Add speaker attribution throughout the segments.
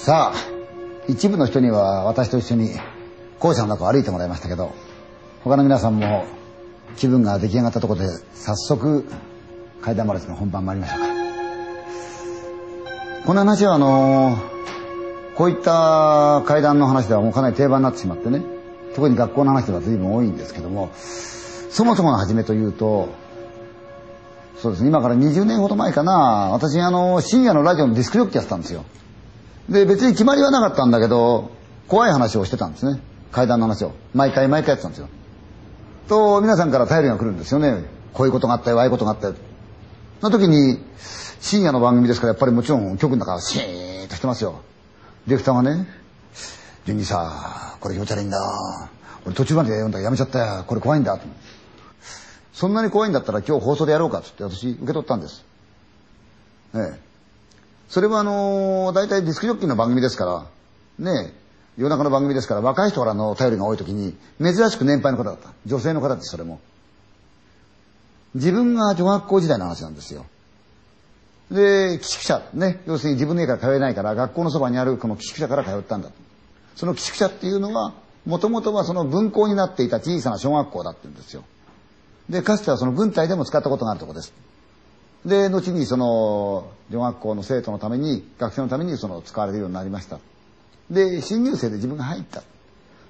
Speaker 1: さあ一部の人には私と一緒に校舎の中を歩いてもらいましたけど他の皆さんも気分が出来上がったところで早速階段マラソンの本番参りましょうか。この話はあのこういった階段の話ではもうかなり定番になってしまってね特に学校の話では随分多いんですけどもそもそもの始めというとそうですね今から20年ほど前かな私あの深夜のラジオのディスクジョッキやってたんですよ。で別に決まりはなかったんだけど怖い話をしてたんですね。階段の話を。毎回毎回やってたんですよ。と皆さんから頼りが来るんですよね。こういうことがあったよああいうことがあったよ。その時に深夜の番組ですからやっぱりもちろん局の中はシーンとしてますよ。ディレクターがね「順にさこれ気持ち悪いんだ。俺途中まで読んだらやめちゃったよ。これ怖いんだ」とそんなに怖いんだったら今日放送でやろうかっつって私受け取ったんです。ええ。それはあの大体ディスクジョッキーの番組ですからね夜中の番組ですから若い人からの頼りが多い時に珍しく年配の方だった。女性の方ですそれも。自分が女学校時代の話なんですよ。で寄宿舎ね要するに自分の家から通えないから学校のそばにあるこの寄宿舎から通ったんだその寄宿舎っていうのがもともとはその分校になっていた小さな小学校だって言うんですよ。でかつてはその軍隊でも使ったことがあるとこです。で後にその女学校の生徒のために学生のためにその使われるようになりました。で新入生で自分が入った。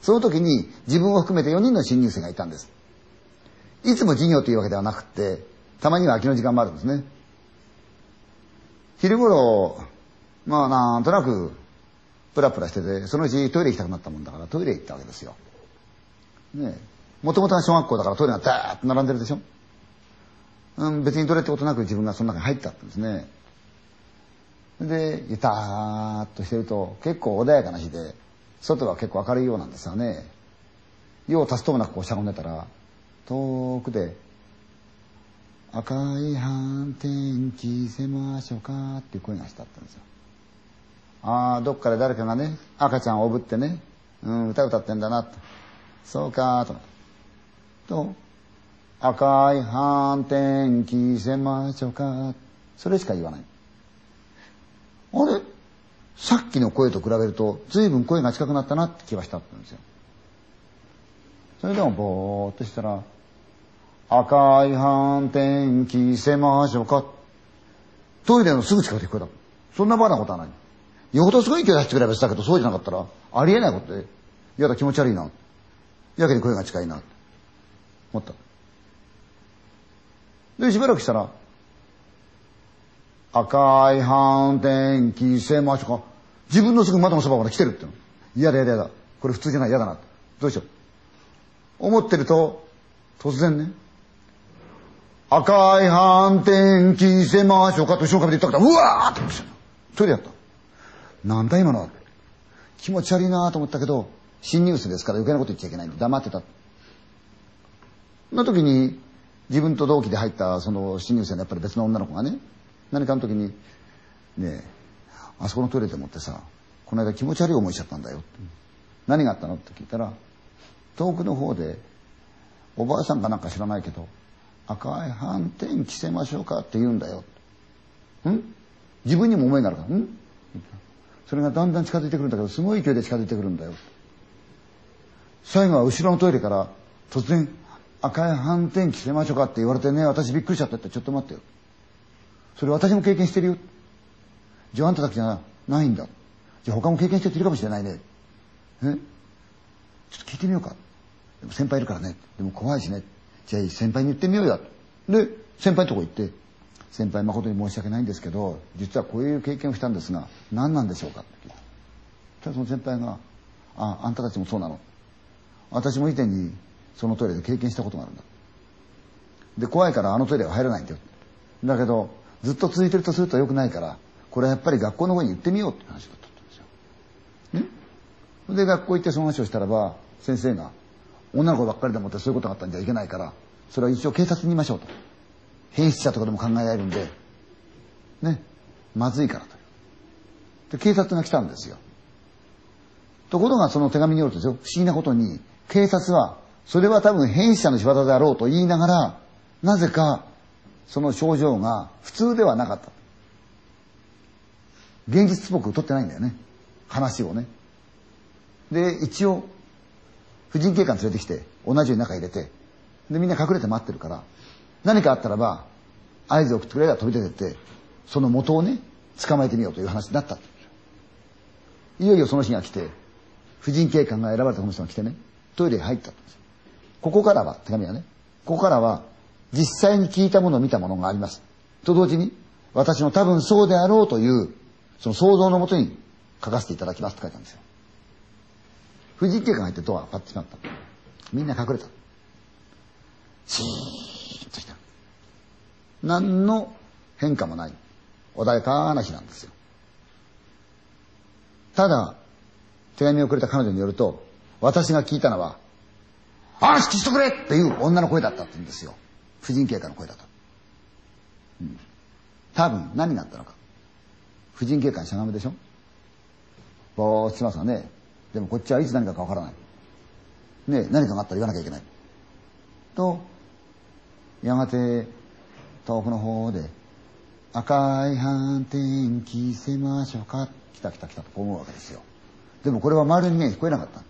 Speaker 1: その時に自分を含めて4人の新入生がいたんです。いつも授業というわけではなくてたまには空きの時間もあるんですね。昼頃まあなんとなくプラプラしててそのうちトイレ行きたくなったもんだからトイレ行ったわけですよ。ねもともとは小学校だからトイレがダーッと並んでるでしょ、うん、別にどれってことなく自分がその中に入ったんですね。でゆたーっとしてると結構穏やかな日で外は結構明るいようなんですよね。用を足すともなくこうしゃがんでたら遠くで「赤い斑点着せましょうか」っていう声がしたったんですよ。ああどっかで誰かがね赤ちゃんをおぶってね、うん、歌歌ってんだなとそうかとと「赤い斑点着せましょうか」それしか言わないあれ？さっきの声と比べると随分声が近くなったなって気がしたんですよ。それでもぼーっとしたら、赤い斑点着せましょうか。トイレのすぐ近くで聞こえた。そんなバカなことはない。よほどすごい勢い出してくればしたけど、そうじゃなかったら、ありえないことで、やだ気持ち悪いな。やけに声が近いな。思った。で、しばらくしたら、赤い斑点着せましか。自分のすぐ窓のそばまで来てるっての。嫌だ嫌だ嫌だ。これ普通じゃない嫌だな。どうしよう。思ってると、突然ね、赤い斑点着せましょうかと後ろから言ったから、うわーってトイレやった。なんだ今のは。気持ち悪いなと思ったけど、新ニュースですから余計なこと言っちゃいけないんで黙ってた。その時に、自分と同期で入ったその新入生のやっぱり別の女の子がね、何かの時に「ねえあそこのトイレでもってさこの間気持ち悪い思いしちゃったんだよ」何があったの?」って聞いたら遠くの方でおばあさんかなんか知らないけど「赤い斑点着せましょうか」って言うんだよ。ん？自分にも思いがあるから「ん?」それがだんだん近づいてくるんだけどすごい勢いで近づいてくるんだよ。最後は後ろのトイレから突然「赤い斑点着せましょうか」って言われてね私びっくりしちゃったってちょっと待ってよ。それ私も経験してるよ。じゃああんただけじゃないんだ。じゃあ他も経験してるいるかもしれないね。え？ちょっと聞いてみようか。でも先輩いるからね。でも怖いしね。じゃあいい先輩に言ってみようや。で、先輩のとこ行って、先輩誠に申し訳ないんですけど、実はこういう経験をしたんですが、何なんでしょうか？って聞いた。ただその先輩が、あ、あんたたちもそうなの。私も以前にそのトイレで経験したことがあるんだ。で、怖いからあのトイレは入らないんだよ。だけど、ずっと続いてるとすると良くないからこれはやっぱり学校の方に言ってみようって話だったんですよ。ねで学校行ってその話をしたらば先生が女の子ばっかりでもってそういうことがあったんじゃいけないからそれは一応警察に言いましょうと。変質者とかでも考えられるんでねまずいからと。で警察が来たんですよ。ところがその手紙によるとですよ不思議なことに警察はそれは多分変質者の仕業であろうと言いながらなぜかその症状が普通ではなかった。現実っぽく取ってないんだよね。話をね。で、一応、婦人警官連れてきて、同じように中入れて、で、みんな隠れて待ってるから、何かあったらば、合図を送ってくれれば飛び出てって、その元をね、捕まえてみようという話になった。いよいよその日が来て、婦人警官が選ばれたこの人が来てね、トイレに入ったんですよ。ここからは、手紙はね、ここからは、実際に聞いたものを見たものがあります。と同時に、私の多分そうであろうという、その想像のもとに書かせていただきますって書いたんですよ。婦人警官が入ってドアがパッと閉まった。みんな隠れた。シーンとした。何の変化もない。穏やかな日なんですよ。ただ、手紙をくれた彼女によると、私が聞いたのは、あし、消しとくれっていう女の声だったって言うんですよ。婦人警官の声だと。うん。多分、何があったのか。婦人警官しゃがむでしょぼーっとしますわね。でもこっちはいつ何かかわからない。ね何かがあったら言わなきゃいけない。と、やがて、遠くの方で、赤い斑点着せましょうか。来た来た来たとこう思うわけですよ。でもこれは周りにね、聞こえなかった。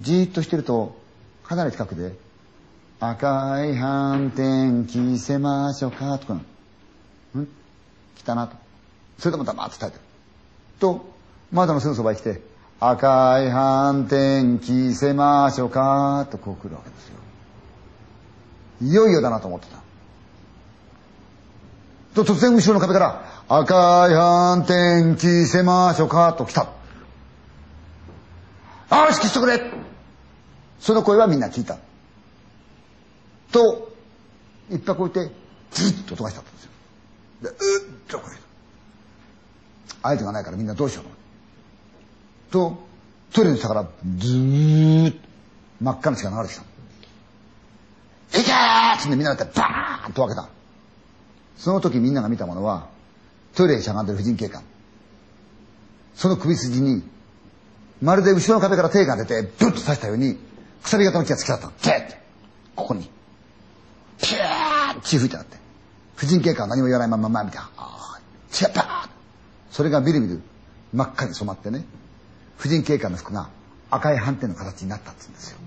Speaker 1: じーっとしてると、かなり近くで、赤い斑点着せましょうかとか、ん？来たなと。それでも黙って耐えてる。と、窓のすぐそばに来て、赤い斑点着せましょうかとこう来るわけですよ。いよいよだなと思ってた。と突然後ろの壁から、赤い斑点着せましょうかと来た。あ、し、消してくれその声はみんな聞いた。と、一泊置いて、ずっと飛ばしたんですよ。で、うっとこれ。合図がないからみんなどうしようと。と、トイレの下からずーっと真っ赤な血が流れてきた。いけーってみんなでバーンと開けた。その時みんなが見たものは、トイレにしゃがんでる婦人警官。その首筋に、まるで後ろの壁から手が出て、ブッと刺したように、鎖型の木が突き立ったの。って。ここに。ピューッ血吹いてあって。婦人警官は何も言わないまま前見て、ああ、血がパーッそれがビルビル真っ赤に染まってね、婦人警官の服が赤い斑点の形になったって言うんですよ。